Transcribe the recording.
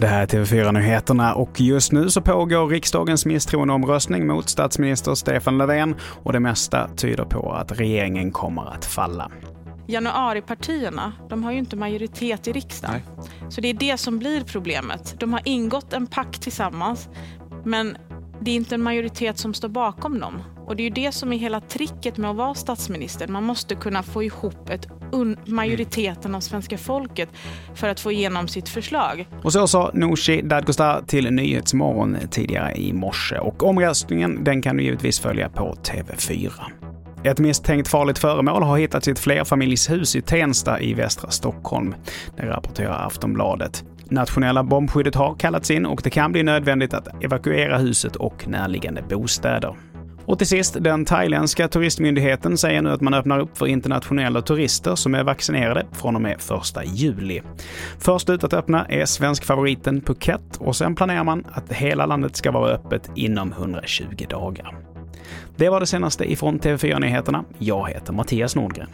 Det här är TV4-nyheterna och just nu så pågår riksdagens misstroendeomröstning mot statsminister Stefan Löfven och det mesta tyder på att regeringen kommer att falla. Januaripartierna, de har ju inte majoritet i riksdagen. Nej. Så det är det som blir problemet. De har ingått en pakt tillsammans, men det är inte en majoritet som står bakom dem. Och det är ju det som är hela tricket med att vara statsminister. Man måste kunna få ihop ett majoriteten av svenska folket för att få igenom sitt förslag. Och så sa Nooshi Dadgostar till Nyhetsmorgon tidigare i morse. Och omröstningen den kan du givetvis följa på TV4. Ett misstänkt farligt föremål har hittats i ett flerfamiljshus i Tensta i västra Stockholm. Det rapporterar Aftonbladet. Nationella bombskyddet har kallats in och det kan bli nödvändigt att evakuera huset och närliggande bostäder. Och till sist, den thailändska turistmyndigheten säger nu att man öppnar upp för internationella turister som är vaccinerade från och med 1 juli. Först ut att öppna är svenskfavoriten Phuket och sen planerar man att hela landet ska vara öppet inom 120 dagar. Det var det senaste ifrån TV4 Nyheterna. Jag heter Mattias Nordgren.